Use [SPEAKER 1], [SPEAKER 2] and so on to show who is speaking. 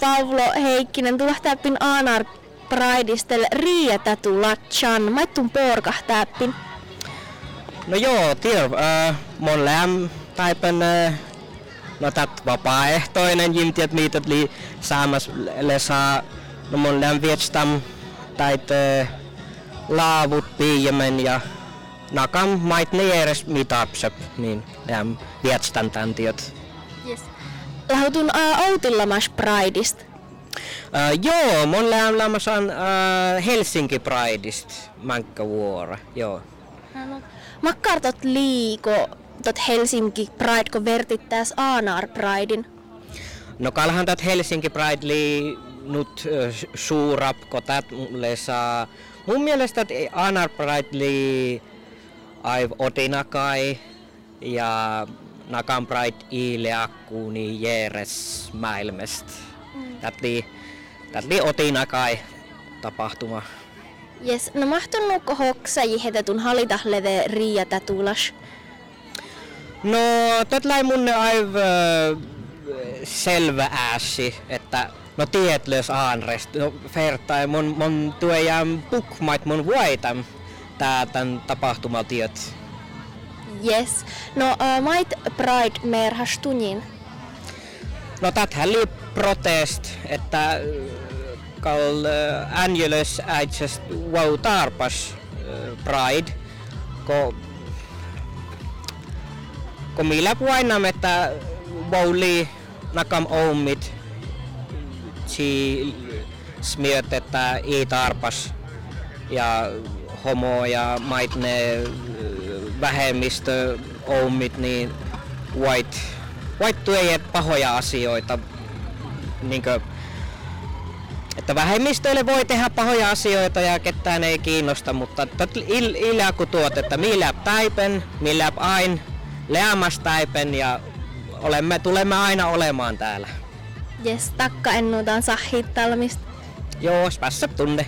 [SPEAKER 1] Taulo Heikkinen, tulahtäppin Aanar Prideistel riiätätu latchan, maittun porkahtäppin.
[SPEAKER 2] No joo, tiedä, äh, mon läm taipen äh, no tat vapaaehtoinen jimtiet miitot li saamas saa no mon läm vietstam tait äh, laavut piijamen ja nakam mait ne eres mitapsep niin läm vietstan tantiot.
[SPEAKER 1] Yes. Lahutun uh, Outillamas Prideist.
[SPEAKER 2] Uh, joo, mon läm lamasan uh, Helsinki Prideist mankkavuora, joo.
[SPEAKER 1] No, Makkartot liiko tot Helsinki Pride, kun vertittäis Aanar Pridein?
[SPEAKER 2] No kalhan tat Helsinki Pride li nyt uh, suurap kotat saa. Mun mielestä Aanar Pride li aiv otinakai ja Nakan Pride iileakkuuni jeeres maailmest. Mm. Tätli, tätli tapahtuma.
[SPEAKER 1] Yes, no mahtunnuko hoksa jihetetun halitahleve riia tätulas?
[SPEAKER 2] No, tätä mun aiv selvä ääsi, että no tietlös aanrest, no fertai mun, mun tuejan pukmait mun vuoitam tää tän tapahtumatiet.
[SPEAKER 1] Yes. No, uh, mait Pride merhastunin?
[SPEAKER 2] No täthän li protest, että kall uh, Angelus äitsest wow tarpas uh, Pride, ko ko millä puainam, että Bowli nakam oumit si smiöt, että ei tarpas ja homo ja maitne vähemmistö oumit, niin white, white ei pahoja asioita. Niinkö, että vähemmistöille voi tehdä pahoja asioita ja ketään ei kiinnosta, mutta il, tuot, että millä päipen, millä ain, leamaspäipen ja olemme, tulemme aina olemaan täällä.
[SPEAKER 1] Jes, takka ennutaan sahittalmista.
[SPEAKER 2] Joo, spässä tunne.